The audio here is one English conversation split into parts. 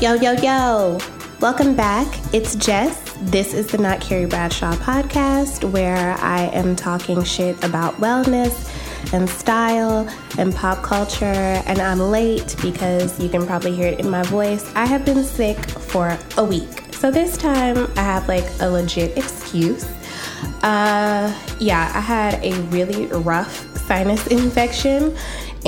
Yo, yo, yo. Welcome back. It's Jess. This is the Not Carrie Bradshaw podcast where I am talking shit about wellness and style and pop culture. And I'm late because you can probably hear it in my voice. I have been sick for a week. So this time I have like a legit excuse. Uh, yeah, I had a really rough sinus infection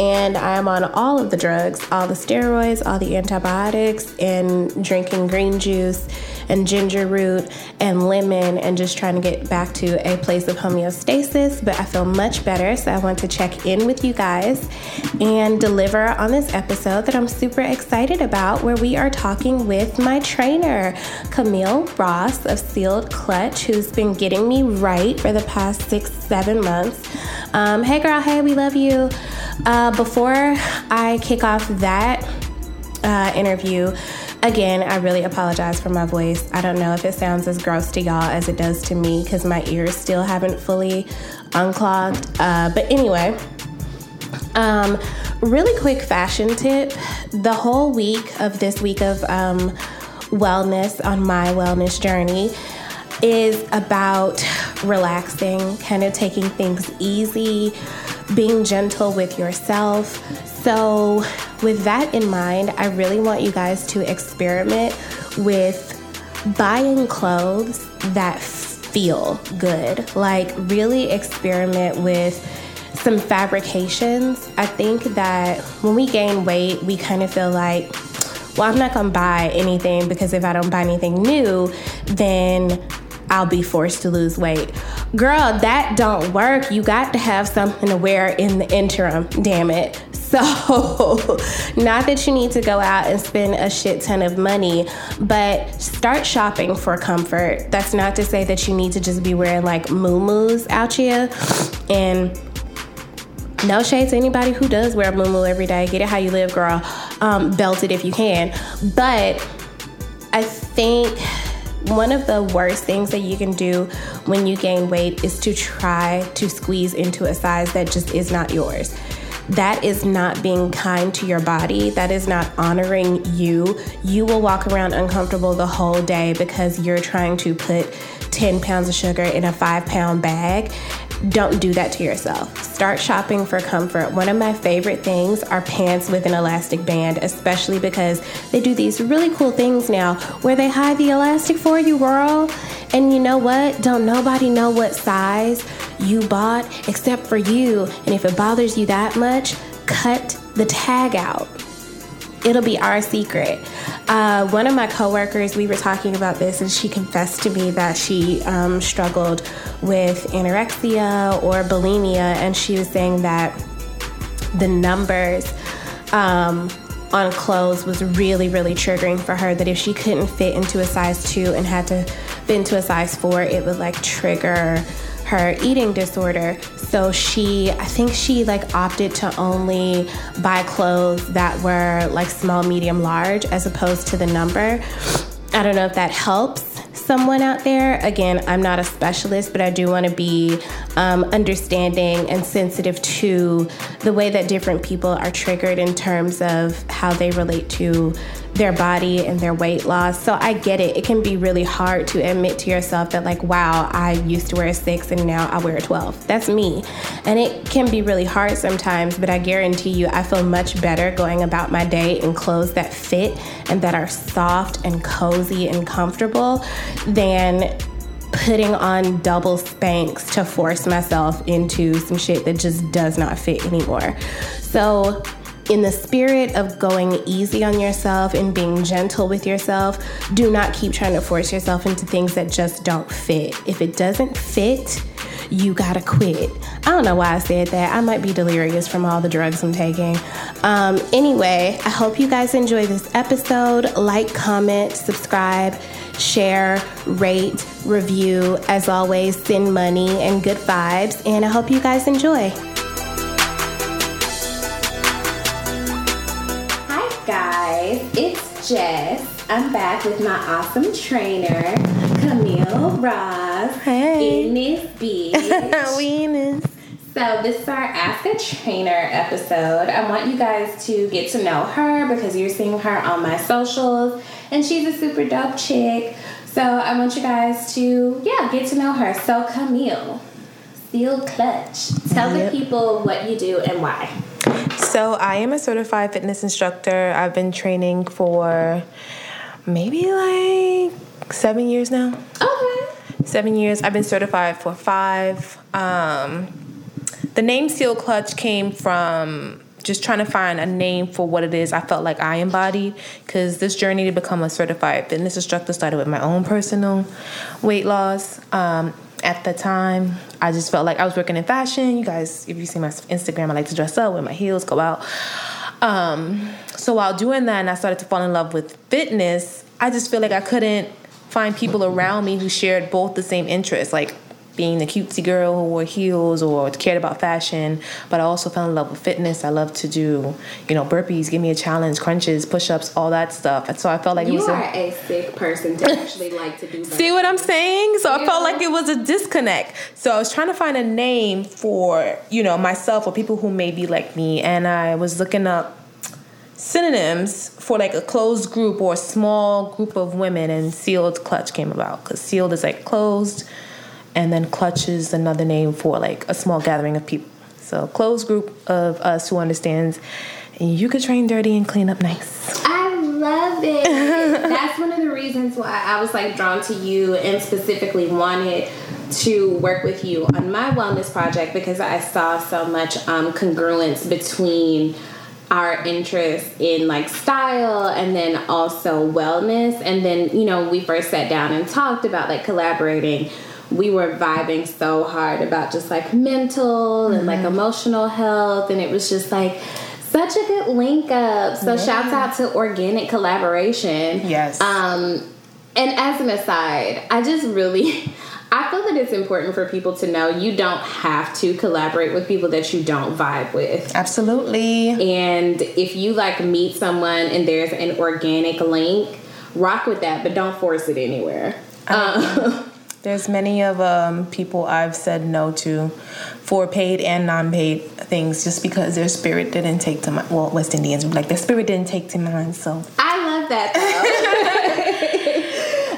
and I'm on all of the drugs, all the steroids, all the antibiotics, and drinking green juice and ginger root and lemon and just trying to get back to a place of homeostasis. But I feel much better, so I want to check in with you guys and deliver on this episode that I'm super excited about, where we are talking with my trainer, Camille Ross of Sealed Clutch, who's been getting me right for the past six, seven months. Um, hey, girl, hey, we love you. Uh, before I kick off that uh, interview, again, I really apologize for my voice. I don't know if it sounds as gross to y'all as it does to me because my ears still haven't fully unclogged. Uh, but anyway, um, really quick fashion tip the whole week of this week of um, wellness on my wellness journey is about relaxing, kind of taking things easy being gentle with yourself. So, with that in mind, I really want you guys to experiment with buying clothes that feel good. Like, really experiment with some fabrications. I think that when we gain weight, we kind of feel like, well, I'm not gonna buy anything because if I don't buy anything new, then I'll be forced to lose weight. Girl, that don't work. You got to have something to wear in the interim, damn it. So, not that you need to go out and spend a shit ton of money, but start shopping for comfort. That's not to say that you need to just be wearing like moo out here. And no shade to anybody who does wear a moo every day. Get it how you live, girl. Um, belt it if you can. But I think one of the worst things that you can do when you gain weight is to try to squeeze into a size that just is not yours. That is not being kind to your body. That is not honoring you. You will walk around uncomfortable the whole day because you're trying to put 10 pounds of sugar in a five pound bag don't do that to yourself. Start shopping for comfort. One of my favorite things are pants with an elastic band, especially because they do these really cool things now where they hide the elastic for you, girl. And you know what? Don't nobody know what size you bought except for you. And if it bothers you that much, cut the tag out it'll be our secret. Uh, one of my coworkers, we were talking about this, and she confessed to me that she um, struggled with anorexia or bulimia, and she was saying that the numbers um, on clothes was really, really triggering for her. That if she couldn't fit into a size two and had to fit into a size four, it would like trigger her eating disorder. So she, I think she like opted to only buy clothes that were like small, medium, large as opposed to the number. I don't know if that helps someone out there. Again, I'm not a specialist, but I do want to be um, understanding and sensitive to the way that different people are triggered in terms of how they relate to their body and their weight loss. So I get it. It can be really hard to admit to yourself that, like, wow, I used to wear a six and now I wear a 12. That's me. And it can be really hard sometimes, but I guarantee you, I feel much better going about my day in clothes that fit and that are soft and cozy and comfortable than putting on double Spanx to force myself into some shit that just does not fit anymore. So in the spirit of going easy on yourself and being gentle with yourself, do not keep trying to force yourself into things that just don't fit. If it doesn't fit, you gotta quit. I don't know why I said that. I might be delirious from all the drugs I'm taking. Um, anyway, I hope you guys enjoy this episode. Like, comment, subscribe, share, rate, review. As always, send money and good vibes. And I hope you guys enjoy. Hi, guys, it's Jess. I'm back with my awesome trainer, Camille Ross. Hey. In this bitch. we in this. So, this is our Ask a Trainer episode. I want you guys to get to know her because you're seeing her on my socials, and she's a super dope chick. So, I want you guys to, yeah, get to know her. So, Camille, Sealed Clutch, tell yep. the people what you do and why. So, I am a certified fitness instructor. I've been training for maybe like seven years now. Okay. Seven years. I've been certified for five. Um, the name Sealed Clutch came from just trying to find a name for what it is I felt like I embodied because this journey to become a certified fitness instructor started with my own personal weight loss. Um, at the time, I just felt like I was working in fashion. You guys, if you see my Instagram, I like to dress up, wear my heels, go out. Um, so while doing that, and I started to fall in love with fitness, I just feel like I couldn't find people around me who shared both the same interests. Like being the cutesy girl who wore heels or cared about fashion, but I also fell in love with fitness. I love to do, you know, burpees, give me a challenge, crunches, push-ups, all that stuff. And so I felt like you it was are a, a sick person to actually like to do. See what I'm saying? So yeah. I felt like it was a disconnect. So I was trying to find a name for you know myself or people who may be like me, and I was looking up synonyms for like a closed group or a small group of women and sealed clutch came about because sealed is like closed and then clutch is another name for like a small gathering of people. So closed group of us who understands you could train dirty and clean up nice. I love it. That's one of the reasons why I was like drawn to you and specifically wanted to work with you on my wellness project because I saw so much um, congruence between our interest in like style and then also wellness and then you know we first sat down and talked about like collaborating we were vibing so hard about just like mental mm-hmm. and like mm-hmm. emotional health and it was just like such a good link up so yeah. shouts out to organic collaboration yes um and as an aside i just really I feel that it's important for people to know you don't have to collaborate with people that you don't vibe with. Absolutely. And if you like meet someone and there's an organic link, rock with that, but don't force it anywhere. Um, there's many of um, people I've said no to for paid and non-paid things just because their spirit didn't take to my well West Indians like their spirit didn't take to mine. So I love that.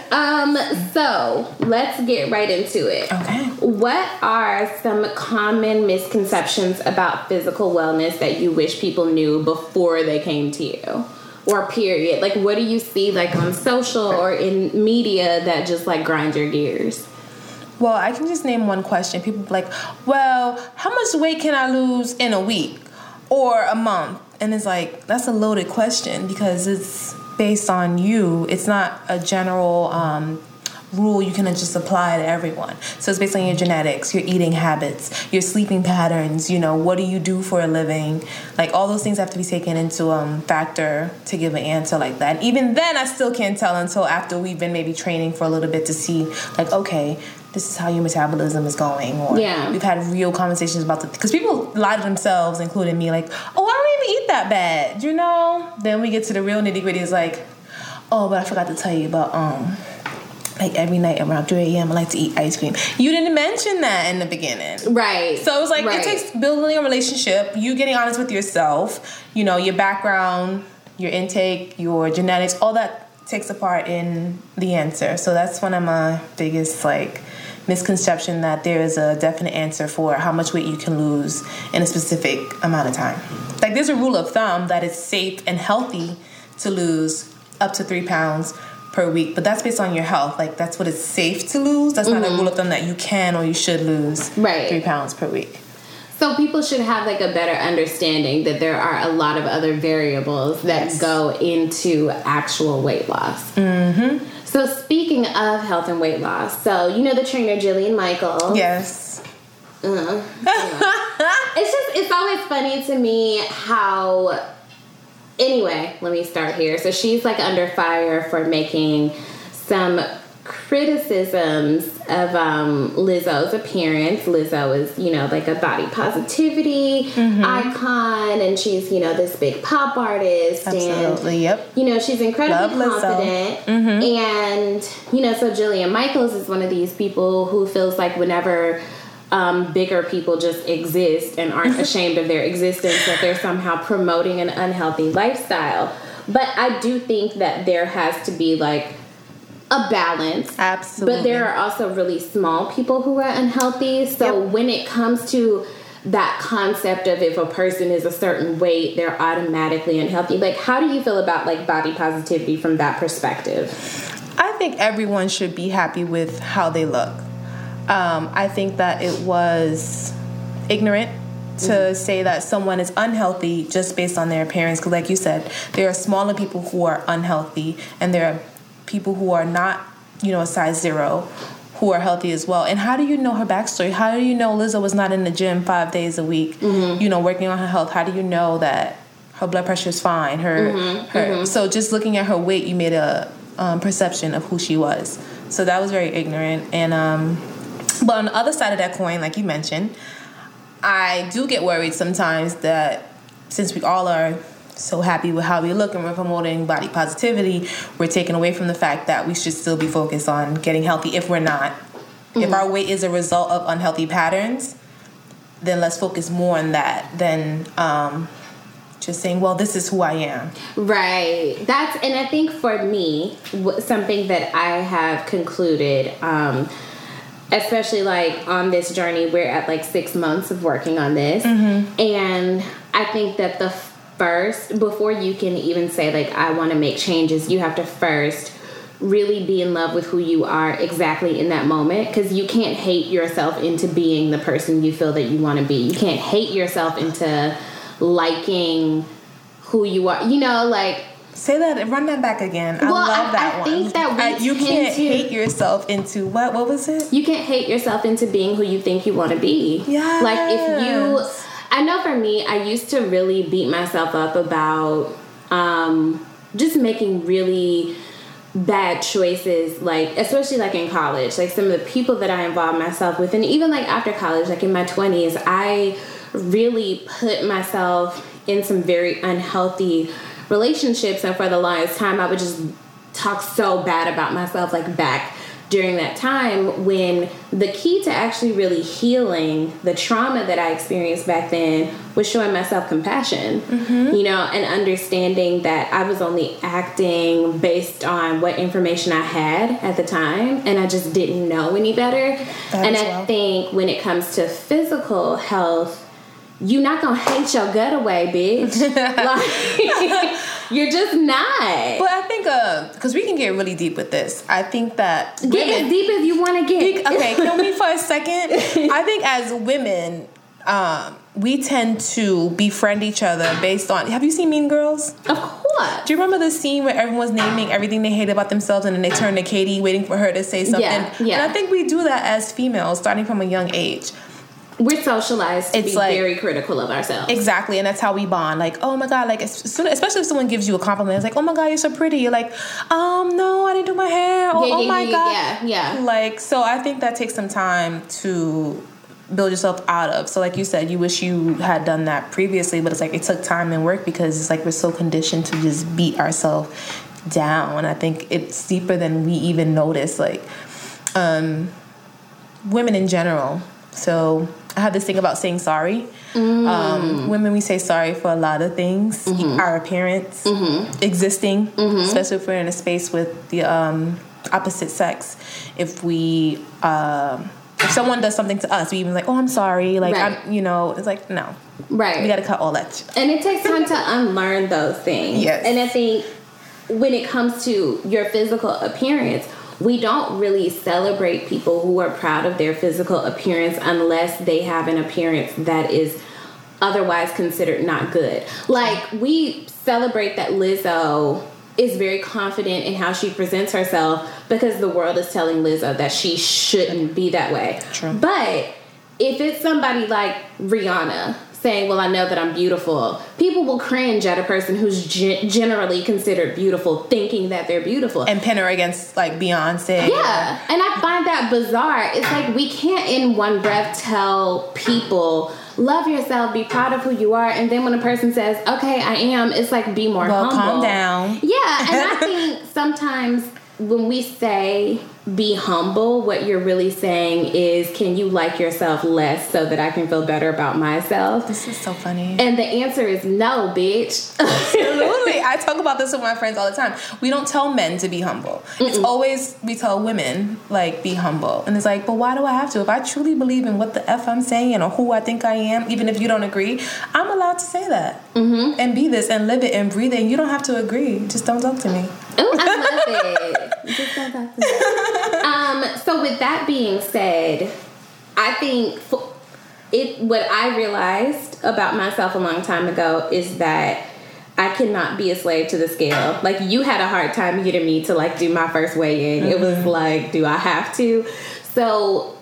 um, so let's get right into it. Okay. What are some common misconceptions about physical wellness that you wish people knew before they came to you? Or period. Like what do you see like on social or in media that just like grind your gears? Well i can just name one question. People like well how much weight can i lose in a week or a month? And it's like that's a loaded question because it's based on you. It's not a general um, rule you can just apply to everyone. So it's based on your genetics, your eating habits, your sleeping patterns, you know, what do you do for a living? Like all those things have to be taken into um factor to give an answer like that. And even then I still can't tell until after we've been maybe training for a little bit to see like okay, this is how your metabolism is going or yeah. we've had real conversations about the because people lie to themselves including me like oh i don't even eat that bad you know then we get to the real nitty gritty is like oh but i forgot to tell you about um like every night around 3 a.m. I like to eat ice cream. You didn't mention that in the beginning. Right. So it was like right. it takes building a relationship, you getting honest with yourself, you know, your background, your intake, your genetics, all that takes a part in the answer. So that's one of my biggest like misconception that there is a definite answer for how much weight you can lose in a specific amount of time. Like there's a rule of thumb that it's safe and healthy to lose up to three pounds per week, but that's based on your health. Like that's what it's safe to lose. That's mm-hmm. not a mm-hmm. rule of thumb that you can or you should lose right. three pounds per week. So people should have like a better understanding that there are a lot of other variables that yes. go into actual weight loss. Mm-hmm. So speaking of health and weight loss, so you know the trainer Jillian Michael. Yes. Uh, it's just it's always funny to me how anyway, let me start here. So she's like under fire for making some criticisms of um, Lizzo's appearance. Lizzo is, you know, like a body positivity mm-hmm. icon, and she's, you know, this big pop artist. Absolutely, and, yep. You know, she's incredibly Love confident. Mm-hmm. And, you know, so Jillian Michaels is one of these people who feels like whenever um, bigger people just exist and aren't ashamed of their existence, that they're somehow promoting an unhealthy lifestyle. But I do think that there has to be like a balance. Absolutely. But there are also really small people who are unhealthy. So Yep. when it comes to that concept of if a person is a certain weight, they're automatically unhealthy. Like, how do you feel about like body positivity from that perspective? I think everyone should be happy with how they look. Um, I think that it was ignorant to say that someone is unhealthy just based on their appearance. Because, like you said, there are smaller people who are unhealthy, and there are people who are not, you know, a size zero who are healthy as well. And how do you know her backstory? How do you know Lizzo was not in the gym five days a week, you know, working on her health? How do you know that her blood pressure is fine? Her, her. So just looking at her weight, you made a um, perception of who she was. So that was very ignorant. And um, but on the other side of that coin, like you mentioned, I do get worried sometimes that since we all are so happy with how we look and we're promoting body positivity, we're taken away from the fact that we should still be focused on getting healthy if we're not. If our weight is a result of unhealthy patterns, then let's focus more on that than um, just saying, well, this is who I am. Right. That's and I think for me, something that I have concluded, um, especially like on this journey, we're at like six months of working on this, mm-hmm. and I think that the first before you can even say like I want to make changes, you have to first really be in love with who you are exactly in that moment because you can't hate yourself into being the person you feel that you want to be. You can't hate yourself into liking who you are. You know, like Say that, run that back again. I Well, love I- that I one. think that we I- you can't to- hate yourself into what? What was it? you can't hate yourself into being who you think you want to be. Yeah. Like if you I know for me, I used to really beat myself up about um just making really bad choices like especially like in college like some of the people that i involved myself with and even like after college like in my 20s i really put myself in some very unhealthy relationships and for the longest time i would just talk so bad about myself like back during that time when the key to actually really healing the trauma that I experienced back then was showing myself compassion, mm-hmm. you know, and understanding that I was only acting based on what information I had at the time and I just didn't know any better. That and I well. think when it comes to physical health, you're not gonna hate your gut away, bitch. like, you're just not. But I think, because we can get really deep with this. I think that Get women- as deep as you want to get. okay, can we for a second? I think as women, um, we tend to befriend each other based on. Have you seen Mean Girls? Of course. Do you remember the scene where everyone's naming everything they hate about themselves and then they turn to Cady, waiting for her to say something? Yeah, yeah. And I think we do that as females, starting from a young age. We're socialized to It's be like- very critical of ourselves. Exactly, and that's how we bond. Like, oh my god, like especially if someone gives you a compliment, it's like, oh my god, you're so pretty. You're like, um, no, I didn't do my hair. Oh, Yeah, oh my yeah, god, yeah, yeah. Like, so I think that takes some time to build yourself out of. So, like you said, you wish you had done that previously, but it's like it took time and work because it's like we're so conditioned to just beat ourselves down. And I think it's deeper than we even notice. Like, um, women in general. So I have this thing about saying sorry. Um, women, we say sorry for a lot of things. Our appearance, existing, especially if we're in a space with the um, opposite sex. If we, um, if someone does something to us, we even like, oh, I'm sorry. Like, Right. I'm, you know, it's like no, right. we got to cut all that. and it takes time to unlearn those things. Yes. And I think when it comes to your physical appearance, we don't really celebrate people who are proud of their physical appearance unless they have an appearance that is otherwise considered not good. Like we celebrate that Lizzo is very confident in how she presents herself because the world is telling Lizzo that she shouldn't be that way. True. But if it's somebody like Rihanna saying, "Well, I know that I'm beautiful," people will cringe at a person who's gen- generally considered beautiful, thinking that they're beautiful. And pin her against like Beyonce. Yeah, and I find that bizarre. It's like we can't, in one breath, tell people love yourself, be proud of who you are, and then when a person says, "Okay, I am," it's like be more Well, humble. calm down. Yeah, and I think sometimes when we say be humble, what you're really saying is, can you like yourself less so that I can feel better about myself? This is so funny. And the answer is no, bitch. Absolutely. I talk about this with my friends all the time. We don't tell men to be humble. Mm-mm. It's always we tell women like be humble. And it's like, but why do I have to? If I truly believe in what the F I'm saying or who I think I am, even if you don't agree, I'm allowed to say that. Mm-hmm. And be this and live it and breathe it. And you don't have to agree. Just don't talk to me. Oh, I love it. Just don't talk to um, so with that being said, I think it what I realized about myself a long time ago is that I cannot be a slave to the scale. Like you had a hard time getting me to like do my first weigh in. Mm-hmm. It was like, do I have to? So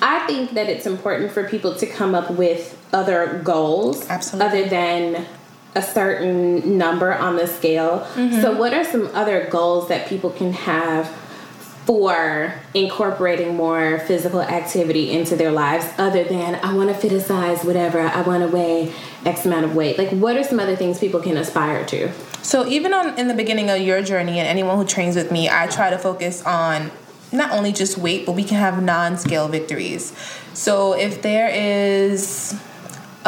I think that it's important for people to come up with other goals Absolutely. other than a certain number on the scale. Mm-hmm. So what are some other goals that people can have for incorporating more physical activity into their lives other than I want to fit a size, whatever, I want to weigh X amount of weight? Like, what are some other things people can aspire to? So, even on in the beginning of your journey, and anyone who trains with me, I try to focus on not only just weight, but we can have non scale victories. So, if there is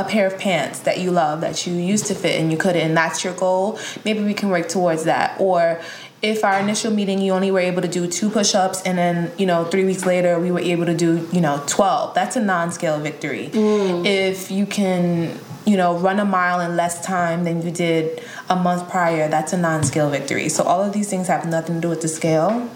a pair of pants that you love that you used to fit and you couldn't and that's your goal maybe we can work towards that. Or if our initial meeting you only were able to do two push-ups and then you know three weeks later we were able to do you know 12 that's a non-scale victory. Mm. if you can you know run a mile in less time than you did a month prior that's a non-scale victory. So all of these things have nothing to do with the scale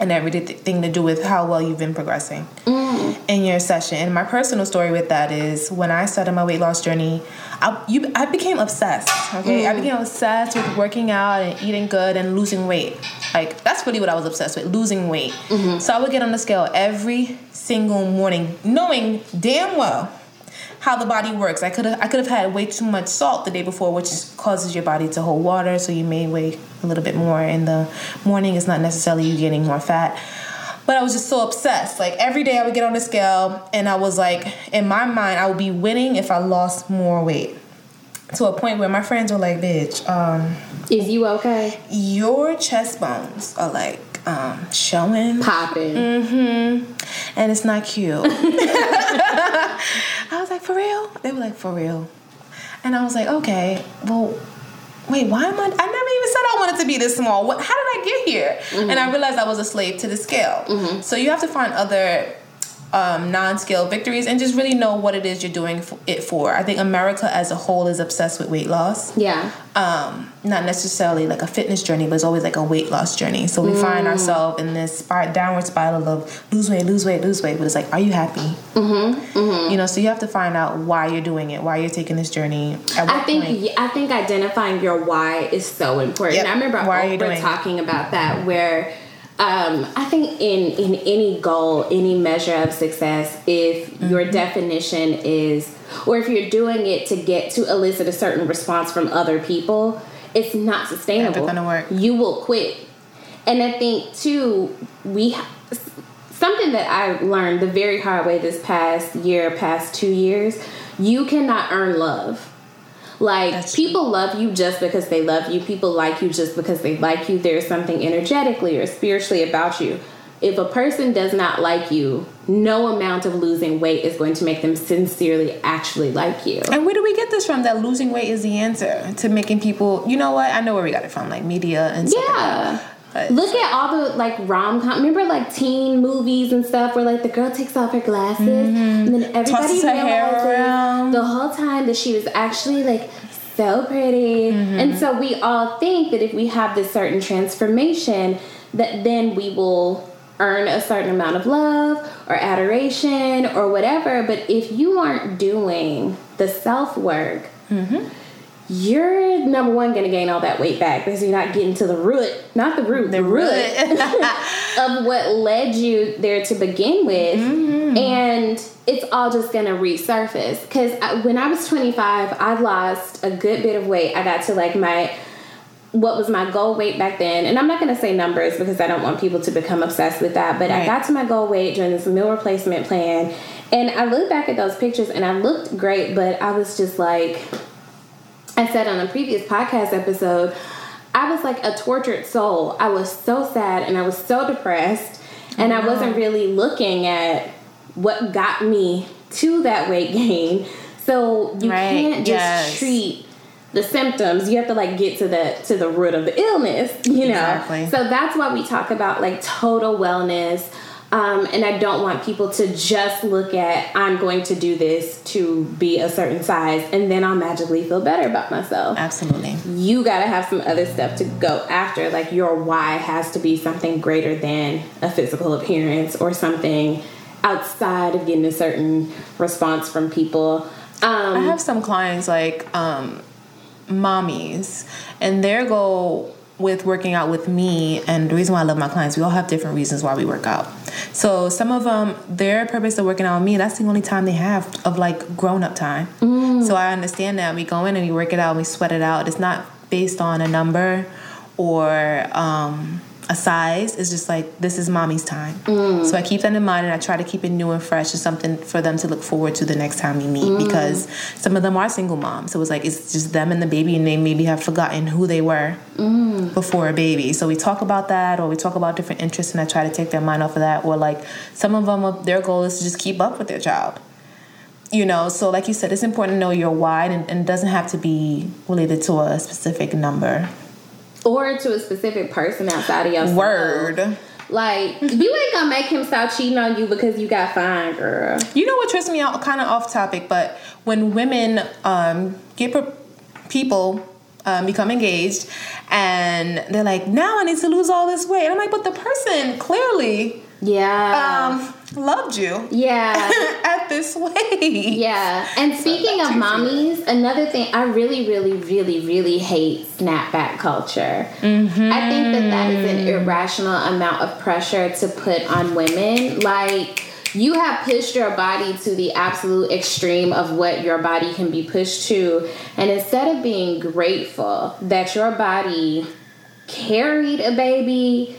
and everything to do with how well you've been progressing mm. in your session. And my personal story with that is when I started my weight loss journey, I, you, I became obsessed. Okay, mm. I became obsessed with working out and eating good and losing weight. Like that's really what I was obsessed with, losing weight. Mm-hmm. So I would get on the scale every single morning, knowing damn well how the body works. I could have I could have had way too much salt the day before, which causes your body to hold water, so you may weigh a little bit more in the morning. It's not necessarily you getting more fat. But I was just so obsessed. Like every day I would get on the scale and I was like, in my mind, I would be winning if I lost more weight. To a point where my friends were like, bitch, um, Is you okay? Your chest bones are like um, showing. Popping. Mm-hmm. And it's not cute. I was like, for real? They were like, for real. And I was like, okay, well, wait, why am I? I never even said I wanted to be this small. What? How did I get here? Mm-hmm. And I realized I was a slave to the scale. Mm-hmm. So you have to find other um, non-scale victories and just really know what it is you're doing it for. I think America as a whole is obsessed with weight loss. Yeah. Um, not necessarily like a fitness journey, but it's always like a weight loss journey. So we mm. find ourselves in this downward spiral of lose weight, lose weight, lose weight. But it's like, are you happy? Mm-hmm. Mm-hmm. You know, so you have to find out why you're doing it, why you're taking this journey. I think point. I think identifying your why is so important. Yep. I remember why Oprah talking about that where um, I think in in any goal, any measure of success, if mm-hmm. your definition is, or if you're doing it to get to elicit a certain response from other people, it's not sustainable. Gonna work. You will quit. And I think too, we something that I learned the very hard way this past year, past two years. You cannot earn love like That's people true. love you just because they love you. People like you just because they like you. There's something energetically or spiritually about you. If a person does not like you, no amount of losing weight is going to make them sincerely actually like you. And where do we get this from? That losing weight is the answer to making people. You know what? I know where we got it from, like media and stuff. Yeah. Like but Look at all the like rom com. Remember like teen movies and stuff where like the girl takes off her glasses mm-hmm. and then everybody realizes the whole time that she was actually like so pretty. Mm-hmm. And so we all think that if we have this certain transformation, that then we will earn a certain amount of love or adoration or whatever. But if you aren't doing the self work, mm-hmm you're number one going to gain all that weight back because you're not getting to the root, not the root, the, the root, of what led you there to begin with. Mm-hmm. And it's all just going to resurface. Because when I was 25, I lost a good bit of weight. I got to like my what was my goal weight back then and i'm not going to say numbers because i don't want people to become obsessed with that but right. i got to my goal weight during this meal replacement plan and i look back at those pictures and i looked great but i was just like I said on a previous podcast episode, I was like a tortured soul. I was so sad and I was so depressed, and I wasn't uh-huh. really looking at what got me to that weight gain. So you right. can't just yes. treat the symptoms you have to like get to the to the root of the illness you know exactly. so that's why we talk about like total wellness um, and I don't want people to just look at I'm going to do this to be a certain size and then I'll magically feel better about myself. Absolutely. You got to have some other stuff to go after. Like your why has to be something greater than a physical appearance or something outside of getting a certain response from people. Um, I have some clients like um, mommies, and their goal with working out with me and the reason why I love my clients, we all have different reasons why we work out. So some of them, their purpose of working out with me, that's the only time they have of like grown up time. Mm. So I understand that we go in and we work it out, and we sweat it out. It's not based on a number or um, a size is just like this is mommy's time. Mm. So I keep that in mind and I try to keep it new and fresh. It's something for them to look forward to the next time we meet mm. because some of them are single moms. So it's like it's just them and the baby and they maybe have forgotten who they were mm. before a baby. So we talk about that or we talk about different interests and I try to take their mind off of that. Or like some of them their goal is to just keep up with their child. You know, so like you said, it's important to know your why and, and it doesn't have to be related to a specific number or to a specific person outside of your word. Like you ain't gonna make him stop cheating on you because you got fine, girl. You know what trips me out? Kind of off topic, but when women um, get pre- people um, become engaged and they're like, now I need to lose all this weight. And I'm like, but the person clearly yeah. Um, loved you. Yeah. at this weight. Yeah. And speaking so of mommies, another thing I really, really, really, really hate snapback culture. Mm-hmm. I think that that is an irrational amount of pressure to put on women. Like, you have pushed your body to the absolute extreme of what your body can be pushed to. And instead of being grateful that your body carried a baby,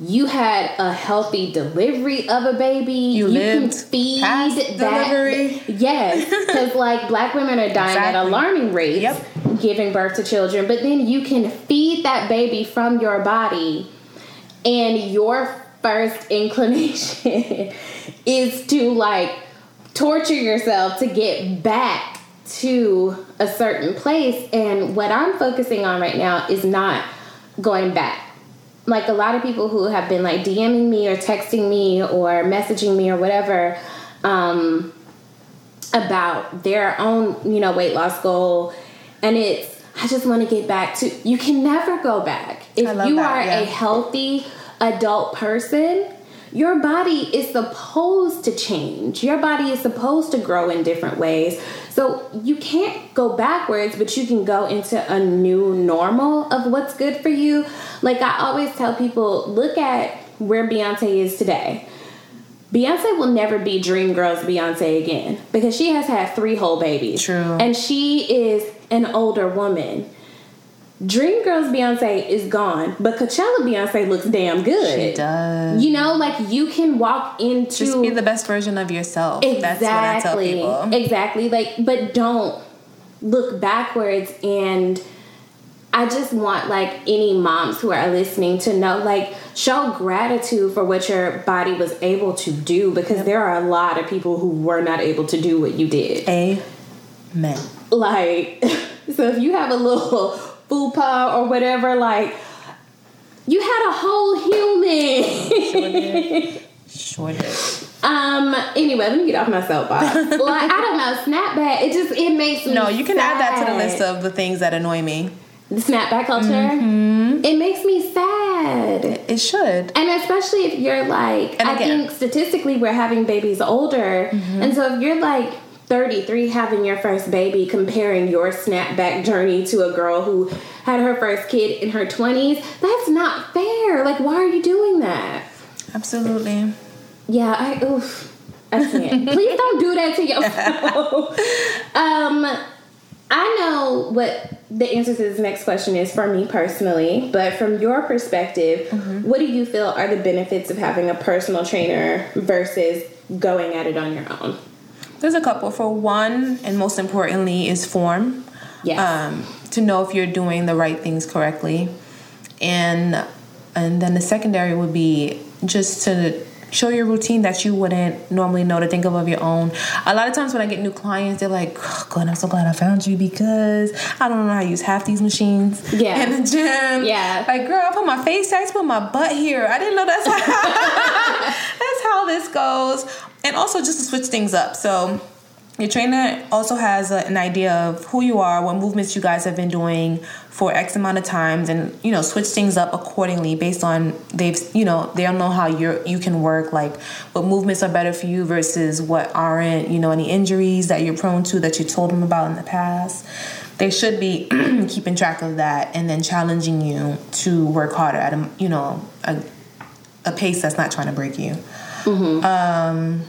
you had a healthy delivery of a baby. You, you can feed that delivery. Yes, because like black women are dying exactly. at alarming rates yep. giving birth to children, but then you can feed that baby from your body, and your first inclination is to like torture yourself to get back to a certain place. And what I'm focusing on right now is not going back like a lot of people who have been like DMing me or texting me or messaging me or whatever um, about their own, you know, weight loss goal. And it's, I just want to get back to, you can never go back. If you that, are yeah. a healthy adult person, your body is supposed to change. Your body is supposed to grow in different ways. So you can't go backwards, but you can go into a new normal of what's good for you. Like I always tell people, look at where Beyonce is today. Beyonce will never be Dream Girls Beyonce again because she has had three whole babies. True. And she is an older woman. Dreamgirls Beyonce is gone, but Coachella Beyonce looks damn good. She does. You know, like you can walk into just be the best version of yourself. Exactly. That's what I tell people. Exactly. Like, but don't look backwards. And I just want like any moms who are listening to know, like, show gratitude for what your body was able to do because yep. there are a lot of people who were not able to do what you did. Amen. Like, so if you have a little fupa or whatever, like you had a whole human. sure did. Um. Anyway, let me get off my soapbox. like I don't know, snapback. It just it makes me. No, you can sad. add that to the list of the things that annoy me. The snapback culture. Mm-hmm. It makes me sad. It, it, should, and especially if you're like, and I again, think statistically we're having babies older, mm-hmm. and so if you're like 33 having your first baby comparing your snapback journey to a girl who had her first kid in her 20s that's not fair. Like why are you doing that? Absolutely. Yeah i oof. I can't. Please don't do that to yourself um i know what the answer to this next question is for me personally but from your perspective mm-hmm. what do you feel are the benefits of having a personal trainer versus going at it on your own there's a couple. For one, and most importantly, is form. Yes. Um, to know if you're doing the right things correctly, and and then the secondary would be just to show your routine that you wouldn't normally know to think of of your own. A lot of times when I get new clients, they're like, oh, "God, I'm so glad I found you because I don't know how to use half these machines yeah. in the gym." Yeah, like girl, I put my face I put my butt here. I didn't know that's how that's how this goes. And also just to switch things up. So your trainer also has a, an idea of who you are, what movements you guys have been doing for X amount of times, and you know switch things up accordingly based on they've you know they don't know how you you can work like what movements are better for you versus what aren't you know any injuries that you're prone to that you told them about in the past. They should be keeping track of that and then challenging you to work harder at a you know a, a pace that's not trying to break you. Mm-hmm. Um,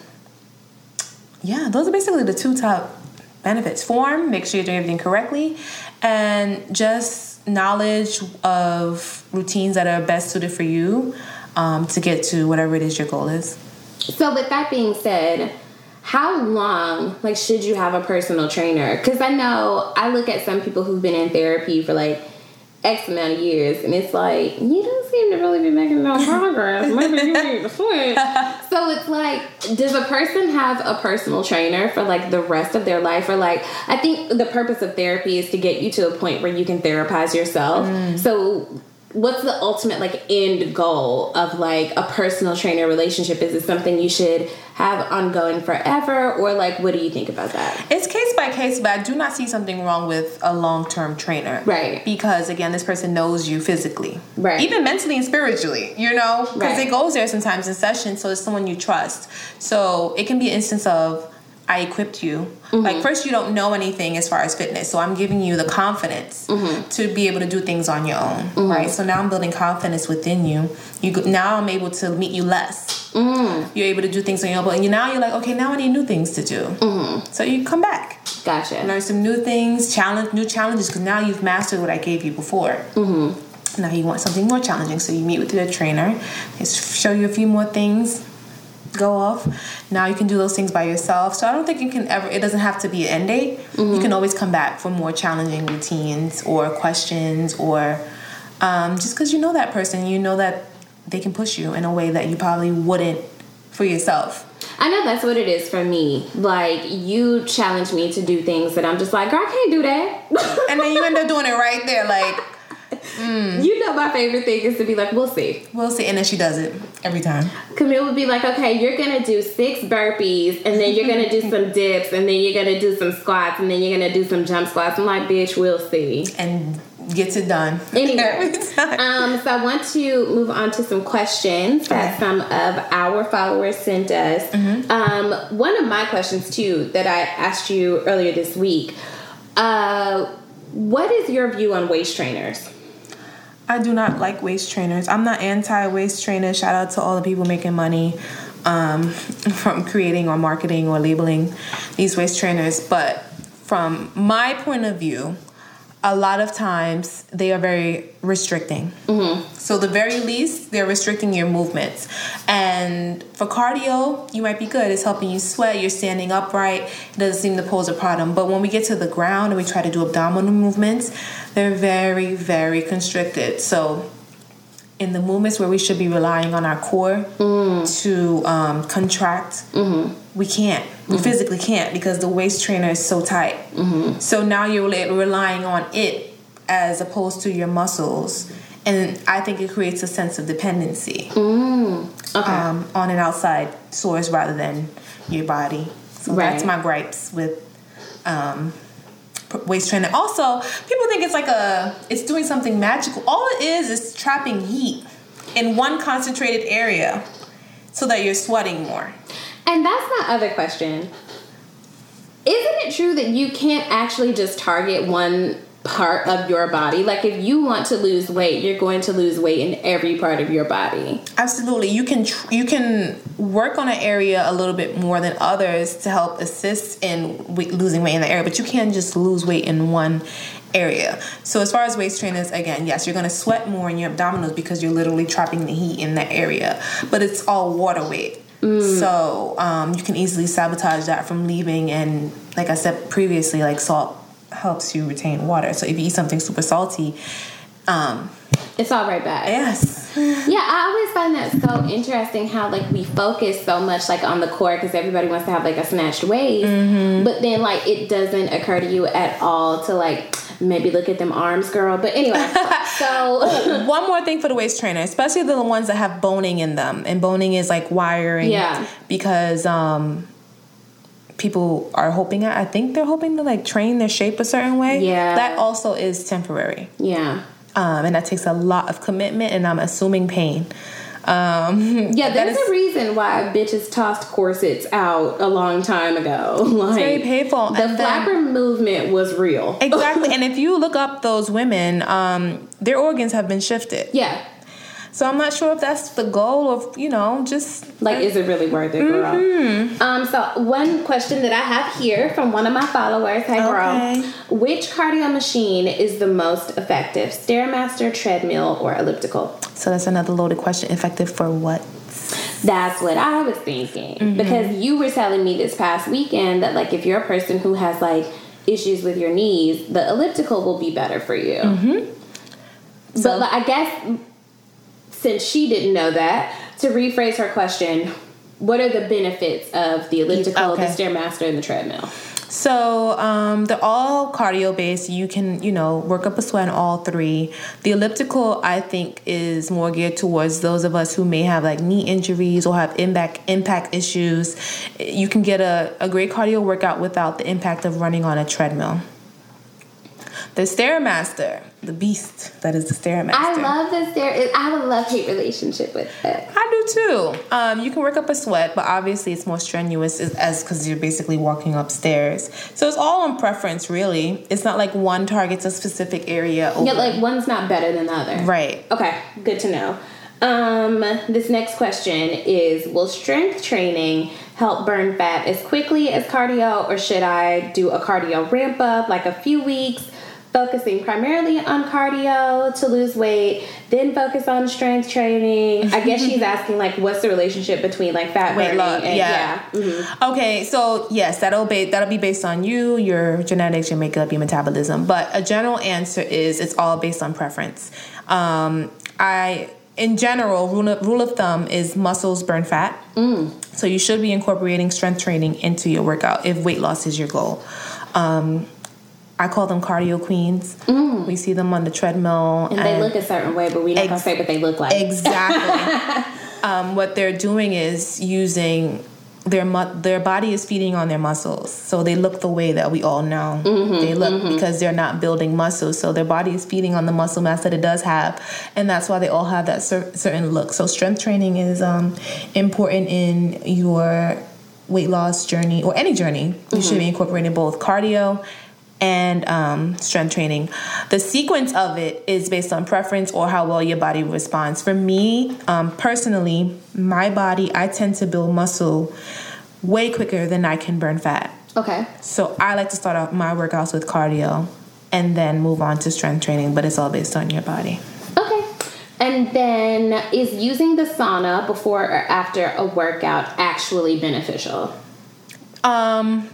yeah, those are basically the two top benefits. Form, make sure you're doing everything correctly, and just knowledge of routines that are best suited for you um, to get to whatever it is your goal is. So, with that being said, how long like should you have a personal trainer? Because I know I look at some people who've been in therapy for like X amount of years, and it's like you don't seem to really be making no progress. Maybe you need to switch. so it's like, does a person have a personal trainer for like the rest of their life, or like I think the purpose of therapy is to get you to a point where you can therapize yourself. Mm. So what's the ultimate like end goal of like a personal trainer relationship? Is it something you should have ongoing forever or like what do you think about that? It's case by case but i do not see something wrong with a long-term trainer. Right. Because again this person knows you physically. Right. Even mentally and spiritually you know? Because right. it goes there sometimes in session so it's someone you trust. So it can be an instance of I equipped you. Mm-hmm. Like first, you don't know anything as far as fitness, so I'm giving you the confidence mm-hmm. to be able to do things on your own, mm-hmm. right? So now I'm building confidence within you. You now I'm able to meet you less. Mm. You're able to do things on your own, and you, now you're like, okay, now I need new things to do. Mm-hmm. So you come back. Gotcha. Learn some new things, challenge new challenges, because now you've mastered what I gave you before. Mm-hmm. Now you want something more challenging, so you meet with your trainer. Just show you a few more things go off. Now you can do those things by yourself. So I don't think you can ever, it doesn't have to be an end date. Mm-hmm. You can always come back for more challenging routines or questions or um, just because you know that person, you know that they can push you in a way that you probably wouldn't for yourself. I know that's what it is for me. Like you challenge me to do things that I'm just like, girl, I can't do that. and then you end up doing it right there, like Mm. You know, my favorite thing is to be like, we'll see. We'll see. And then she does it every time. Camille would be like, okay, you're going to do six burpees, and then you're going to do some dips, and then you're going to do some squats, and then you're going to do some jump squats. I'm like, bitch, we'll see. And gets it done. Anyway, um, so I want to move on to some questions that some of our followers sent us. Mm-hmm. Um, one of my questions, too, that I asked you earlier this week. Uh, what is your view on waist trainers? I do not like waist trainers. I'm not anti waist trainers. Shout out to all the people making money um, from creating or marketing or labeling these waist trainers. But from my point of view, a lot of times they are very restricting. Mm-hmm. So, the very least, they're restricting your movements. And for cardio, you might be good. It's helping you sweat. You're standing upright. It doesn't seem to pose a problem. But when we get to the ground and we try to do abdominal movements, they're very, very constricted. So, in the movements where we should be relying on our core mm. to um, contract, mm-hmm. we can't. We mm-hmm. physically can't because the waist trainer is so tight. Mm-hmm. So now you're relying on it as opposed to your muscles. And I think it creates a sense of dependency mm. okay. um, on an outside source rather than your body. So right. that's my gripes with um, waist training. Also, people think it's like a it's doing something magical. All it is is trapping heat in one concentrated area so that you're sweating more. And that's my other question. Isn't it true that you can't actually just target one part of your body. Like if you want to lose weight, you're going to lose weight in every part of your body. Absolutely. You can tr- you can work on an area a little bit more than others to help assist in w- losing weight in the area, but you can't just lose weight in one area. So as far as waist trainers, again, yes, you're gonna sweat more in your abdominals because you're literally trapping the heat in that area. But it's all water weight. Mm. So um, you can easily sabotage that from leaving and like I said previously, like salt helps you retain water. So if you eat something super salty, um, it's all right back. Yes. Yeah, I always find that so interesting how like we focus so much like on the core because everybody wants to have like a snatched waist, mm-hmm. but then like it doesn't occur to you at all to like maybe look at them arms, girl. But anyway, so one more thing for the waist trainer, especially the ones that have boning in them, and boning is like wiring. Yeah. Because um people are hoping I think they're hoping to like train their shape a certain way. Yeah. That also is temporary. Yeah. Um, and that takes a lot of commitment and I'm assuming pain. Um, yeah, there's is, a reason why bitches tossed corsets out a long time ago. Like, it's very painful. The and flapper then, movement was real. Exactly. and if you look up those women, um, their organs have been shifted. Yeah. So I'm not sure if that's the goal of, you know, just like is it really worth it, girl? Mm-hmm. Um, so one question that I have here from one of my followers, hey girl, okay. which cardio machine is the most effective? Stairmaster, treadmill, or elliptical? So that's another loaded question. Effective for what? That's what I was thinking. Mm-hmm. Because you were telling me this past weekend that like if you're a person who has like issues with your knees, the elliptical will be better for you. Mm-hmm. So, but like, I guess since she didn't know that, to rephrase her question, what are the benefits of the elliptical, okay. the stairmaster, and the treadmill? So um, they're all cardio based. You can, you know, work up a sweat on all three. The elliptical, I think, is more geared towards those of us who may have like knee injuries or have impact impact issues. You can get a, a great cardio workout without the impact of running on a treadmill. The Stairmaster, the beast that is the Stairmaster. I love the Stair. I have a love hate relationship with it. I do too. Um, you can work up a sweat, but obviously it's more strenuous as because you're basically walking upstairs. So it's all on preference, really. It's not like one targets a specific area. Over. Yeah, like one's not better than the other. Right. Okay, good to know. Um, this next question is Will strength training help burn fat as quickly as cardio, or should I do a cardio ramp up like a few weeks? Focusing primarily on cardio to lose weight, then focus on strength training. I guess she's asking like, what's the relationship between like fat weight loss? Yeah. yeah. Mm-hmm. Okay, so yes, that'll be that'll be based on you, your genetics, your makeup, your metabolism. But a general answer is it's all based on preference. Um, I in general, rule of, rule of thumb is muscles burn fat. Mm. So you should be incorporating strength training into your workout if weight loss is your goal. Um, I call them cardio queens. Mm. We see them on the treadmill, and, and they look a certain way, but we don't ex- say what they look like. Exactly. um, what they're doing is using their mu- their body is feeding on their muscles, so they look the way that we all know mm-hmm, they look mm-hmm. because they're not building muscles. So their body is feeding on the muscle mass that it does have, and that's why they all have that cer- certain look. So strength training is um, important in your weight loss journey or any journey. You mm-hmm. should be incorporating both cardio and um, strength training. The sequence of it is based on preference or how well your body responds. For me, um, personally, my body, I tend to build muscle way quicker than I can burn fat. Okay. So I like to start off my workouts with cardio and then move on to strength training, but it's all based on your body. Okay. And then is using the sauna before or after a workout actually beneficial? Um,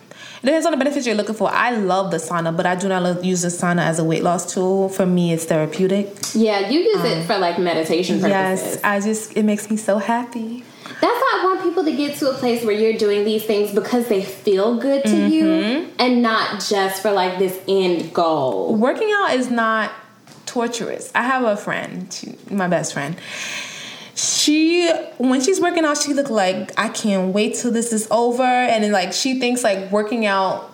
depends on the benefits you're looking for. I love the sauna, but I do not use the sauna as a weight loss tool. For me, it's therapeutic. Yeah, you use um, it for like meditation purposes. Yes, I just it makes me so happy. That's why I want people to get to a place where you're doing these things because they feel good to mm-hmm. you and not just for like this end goal. Working out is not torturous. I have a friend, my best friend she when she's working out she look like i can't wait till this is over. And then like she thinks like working out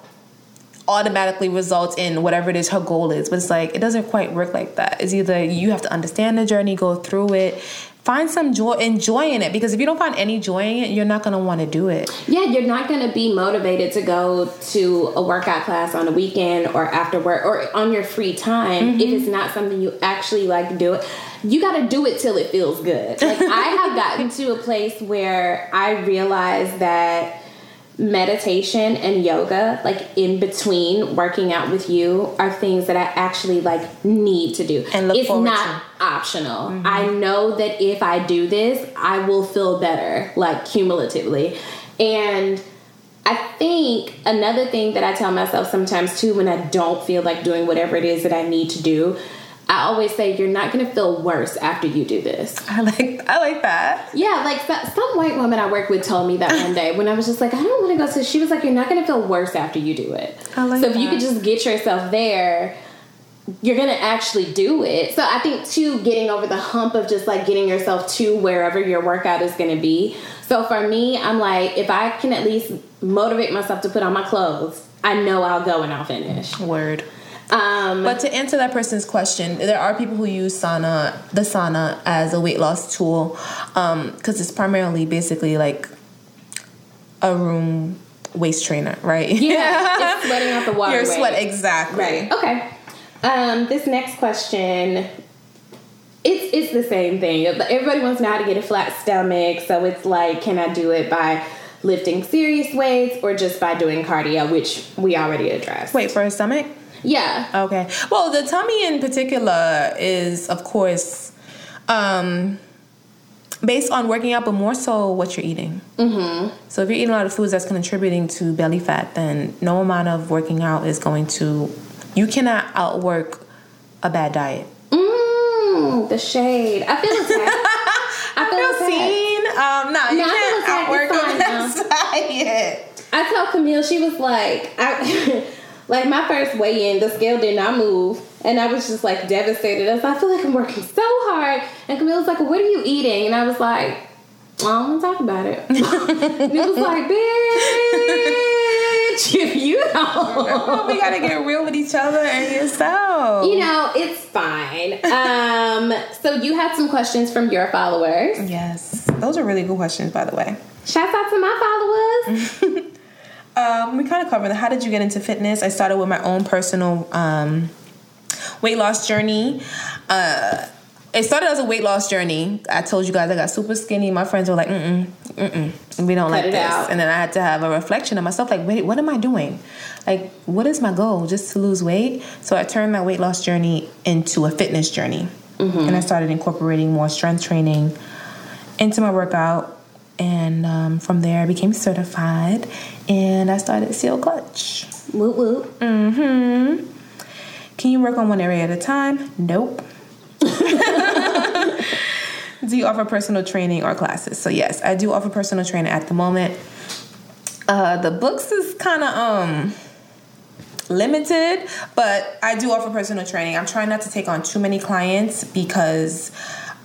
automatically results in whatever it is her goal is. But it's like it doesn't quite work like that. It's either you have to understand the journey go through it find some joy enjoy in it. Because if you don't find any joy in it you're not going to want to do it. Yeah you're not going to be motivated to go to a workout class on a weekend or after work or on your free time mm-hmm. if it's not something you actually like to do it you got to do it till it feels good. Like I have gotten to a place where I realize that meditation and yoga like in between working out with you are things that I actually like need to do. And look it's not to. optional. Mm-hmm. I know that if I do this, I will feel better like cumulatively. And I think another thing that I tell myself sometimes too when I don't feel like doing whatever it is that I need to do, I always say you're not going to feel worse after you do this. I like I like that. Yeah, like some white woman I work with told me that one day when I was just like, I don't want to go to. She was like, you're not going to feel worse after you do it. I like so if that. you could just get yourself there, you're gonna actually do it. So I think too, getting over the hump of just like getting yourself to wherever your workout is gonna be. So for me, I'm like, if I can at least motivate myself to put on my clothes, I know I'll go and I'll finish. Word. Um, but to answer that person's question, there are people who use sauna, the sauna, as a weight loss tool, because um, it's primarily basically like a room waist trainer, right? Yeah, it's sweating out the water. Your sweat, exactly. Right. Okay. Um, this next question, it's it's the same thing. Everybody wants to know how to get a flat stomach, so it's like, can I do it by lifting serious weights or just by doing cardio, which we already addressed. Wait, for a stomach? Yeah. Okay. Well, the tummy in particular is, of course, um, based on working out, but more so what you're eating. Mm-hmm. So if you're eating a lot of foods that's contributing to belly fat, then no amount of working out is going to. You cannot outwork a bad diet. Mmm, the shade. I feel attacked. I feel, I feel seen. Um, no, you can't outwork a bad diet. I told Camille, she was like, I. Like my first weigh in, the scale did not move. And I was just like devastated. I was like, I feel like I'm working so hard. And Camille was like, What are you eating? And I was like, I don't want to talk about it. and it was like, bitch, if you don't. we gotta get real with each other and yourself. You know, it's fine. Um, so you had some questions from your followers. Yes. Those are really good questions, by the way. Shouts out to my followers. Um, we kind of covered How did you get into fitness? I started with my own personal um, weight loss journey. Uh, it started as a weight loss journey. I told you guys I got super skinny. My friends were like, mm mm, mm we don't Cut like this. Out. And then I had to have a reflection of myself, like, wait, what am I doing? Like, what is my goal? Just to lose weight? So I turned my weight loss journey into a fitness journey. Mm-hmm. And I started incorporating more strength training into my workout and um, from there I became certified and I started Sealed Clutch. Whoop whoop. Mm-hmm. Can you work on one area at a time? Nope. do you offer personal training or classes? So yes, I do offer personal training at the moment. Uh, the books is kind of um limited, but I do offer personal training. I'm trying not to take on too many clients because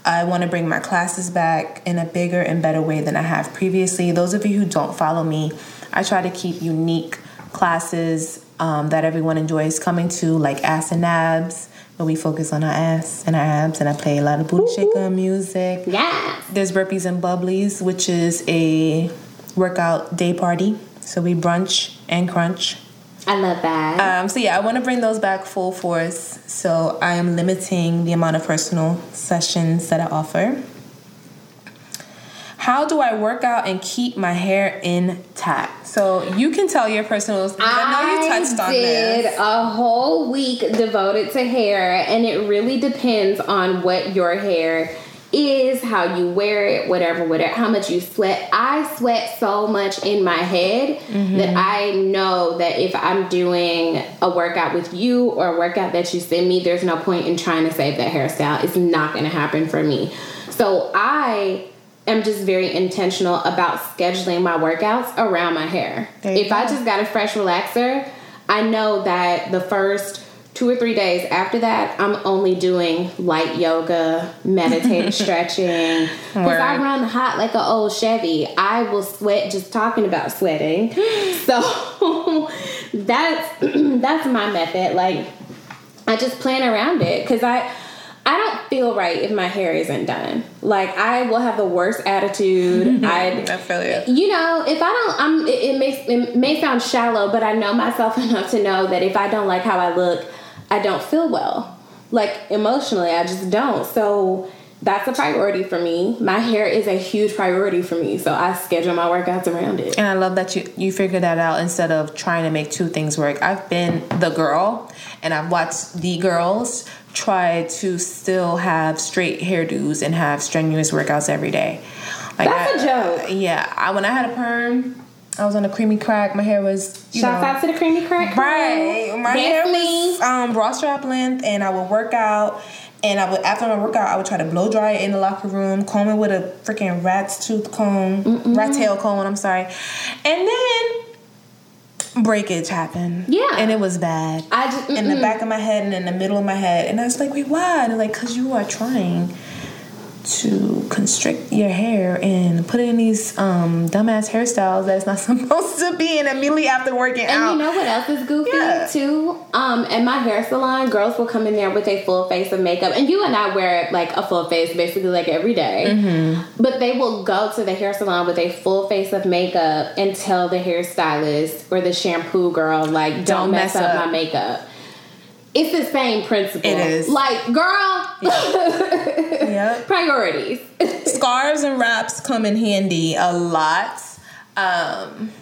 I want to bring my classes back in a bigger and better way than I have previously. Those of you who don't follow me, I try to keep unique classes um, that everyone enjoys coming to, like ass and abs, where we focus on our ass and our abs, and I play a lot of booty shaker music. Yeah. There's burpees and bubblies, which is a workout day party. So we brunch and crunch I love that. Um, so yeah, I want to bring those back full force. So I am limiting the amount of personal sessions that I offer. How do I work out and keep my hair intact? So you can tell your personal. I, I know you touched on this. did a whole week devoted to hair, and it really depends on what your hair is, how you wear it, whatever, whatever, how much you sweat. I sweat so much in my head mm-hmm. that I know that if I'm doing a workout with you or a workout that you send me, there's no point in trying to save that hairstyle. It's not going to happen for me. So I am just very intentional about scheduling my workouts around my hair. If go. I just got a fresh relaxer, I know that the first two or three days after that, I'm only doing light yoga, meditative stretching. Because I run hot like an old Chevy. I will sweat just talking about sweating. so that's that's my method. Like I just plan around it because I. I don't feel right if my hair isn't done. Like I will have the worst attitude. I, I feel you. You know, if I don't, I'm. It, it makes it may sound shallow, but I know myself enough to know that if I don't like how I look, I don't feel well. Like emotionally, I just don't. So that's a priority for me. My hair is a huge priority for me, so I schedule my workouts around it. And I love that you you figured that out instead of trying to make two things work. I've been the girl, and I've watched the girls try to still have straight hairdos and have strenuous workouts every day. Like That's I, a joke. Yeah, I, when I had a perm, I was on a creamy crack. My hair was. You Shout out to the creamy crack. Right. My hair was um, bra strap length, and I would work out. And I would after my workout, I would try to blow dry it in the locker room, comb it with a freaking rat's tooth comb, Mm-mm. rat tail comb. I'm sorry, and then breakage happened. Yeah, and it was bad. I just in the back of my head and in the middle of my head, and I was like, wait, why? And like, cause you are trying to constrict your hair and put in these um, dumbass hairstyles that's not supposed to be in immediately after working and out. And you know what else is goofy yeah. too? Um, in my hair salon, girls will come in there with a full face of makeup, and you and I wear like a full face basically like every day. Mm-hmm. But they will go to the hair salon with a full face of makeup and tell the hairstylist or the shampoo girl like, "Don't, Don't mess, mess up, up my makeup." It's the same principle. It is. Like, girl. yep. Priorities. Scarves and wraps come in handy a lot. Um,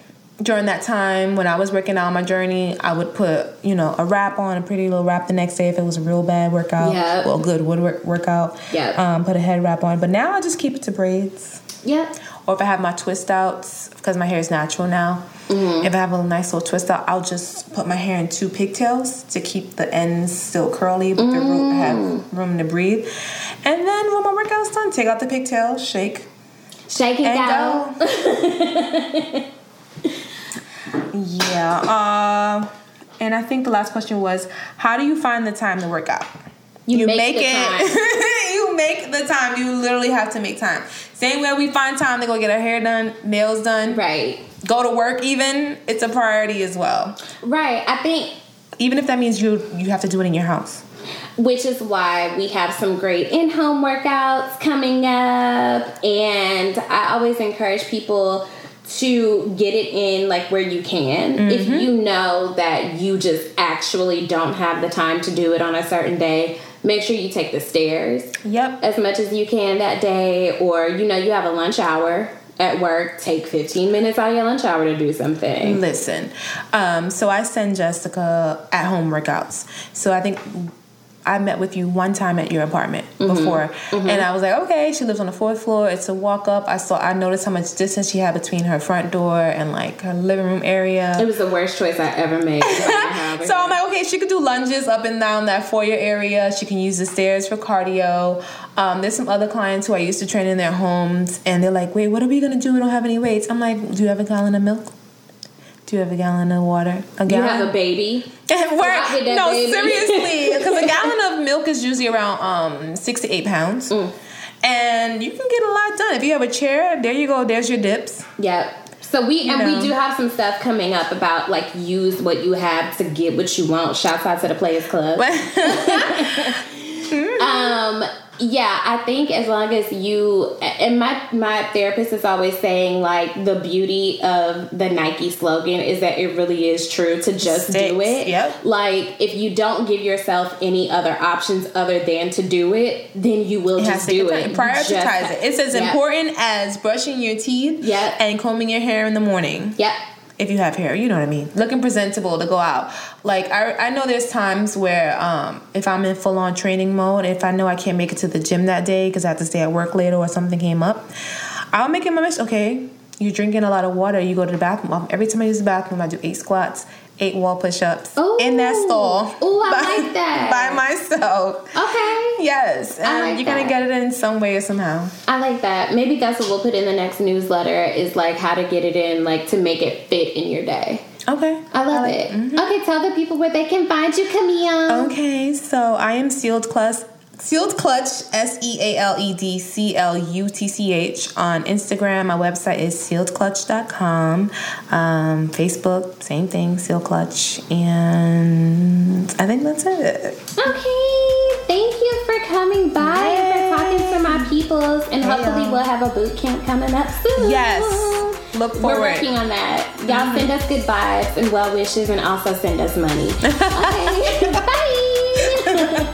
during that time when I was working out on my journey, I would put, you know, a wrap on, a pretty little wrap the next day if it was a real bad workout. Yeah. Well, good wood work, workout. Yeah. Um, put a head wrap on. But now I just keep it to braids. Yep. Or if I have my twist outs, because my hair is natural now. Mm-hmm. If I have a nice little twist out, I'll just put my hair in two pigtails to keep the ends still curly, but mm. the root have room to breathe. And then when my workout's done, take out the pigtail, shake, shake go. go. yeah. Uh, and I think the last question was, how do you find the time to work out? You, you make, make it. you make the time. You literally have to make time. Same way we find time to go get our hair done, nails done. Right. Go to work even, it's a priority as well. Right. I think even if that means you you have to do it in your house. Which is why we have some great in-home workouts coming up and I always encourage people to get it in like where you can. Mm-hmm. If you know that you just actually don't have the time to do it on a certain day, make sure you take the stairs. Yep. As much as you can that day, or you know, you have a lunch hour at work, take 15 minutes out of your lunch hour to do something. Listen, um, so I send Jessica at home workouts. So I think I met with you one time at your apartment mm-hmm. before, mm-hmm. and I was like, okay, she lives on the fourth floor. It's a walk up. I saw, I noticed how much distance she had between her front door and like her living room area. It was the worst choice I ever made. so I'm like, okay, she could do lunges up and down that foyer area. She can use the stairs for cardio. Um, there's some other clients who I used to train in their homes, and they're like, wait, what are we gonna do? We don't have any weights. I'm like, do you have a gallon of milk? Do you have a gallon of water? A gallon? You have a baby? no, baby. seriously, because a gallon of milk is usually around um, six to eight pounds. Mm. And you can get a lot done. If you have a chair, there you go. There's your dips. Yep. So we and know. we do have some stuff coming up about like use what you have to get what you want. Shouts out to the Players Club. um yeah, I think as long as you and my my therapist is always saying like the beauty of the Nike slogan is that it really is true to just Sticks. do it. Yep. Like if you don't give yourself any other options other than to do it, then you will it just do it. Prioritize it. It's as yep. important as brushing your teeth yep. and combing your hair in the morning. Yep if you have hair, you know what I mean. Looking presentable to go out. Like I, I know there's times where um, if I'm in full on training mode, if I know I can't make it to the gym that day because I have to stay at work later or something came up, I'll make it my mission. Okay, you're drinking a lot of water. You go to the bathroom. Every time I use the bathroom, I do eight squats, eight wall push-ups in that stall. Oh, I by, like that. By myself. Okay. Yes, and like you're gonna get it in some way or somehow. I like that. Maybe that's what we'll put in the next newsletter. Is like how to get it in, like to make it fit in your day. Okay. I love I like, it. Mm-hmm. Okay, tell the people where they can find you, Camille. Okay, so I am Sealed Clutch Sealed Clutch, S E A L E D C L U T C H on Instagram. My website is sealedclutch.com. Um, Facebook, same thing, Sealed Clutch. And I think that's it. Okay. Thank you for coming by Yay. and for talking to my peoples. And hopefully, we'll have a boot camp coming up soon. Yes. Look forward. We're working on that. Y'all mm-hmm. send us good vibes and well wishes and also send us money. Okay. Bye.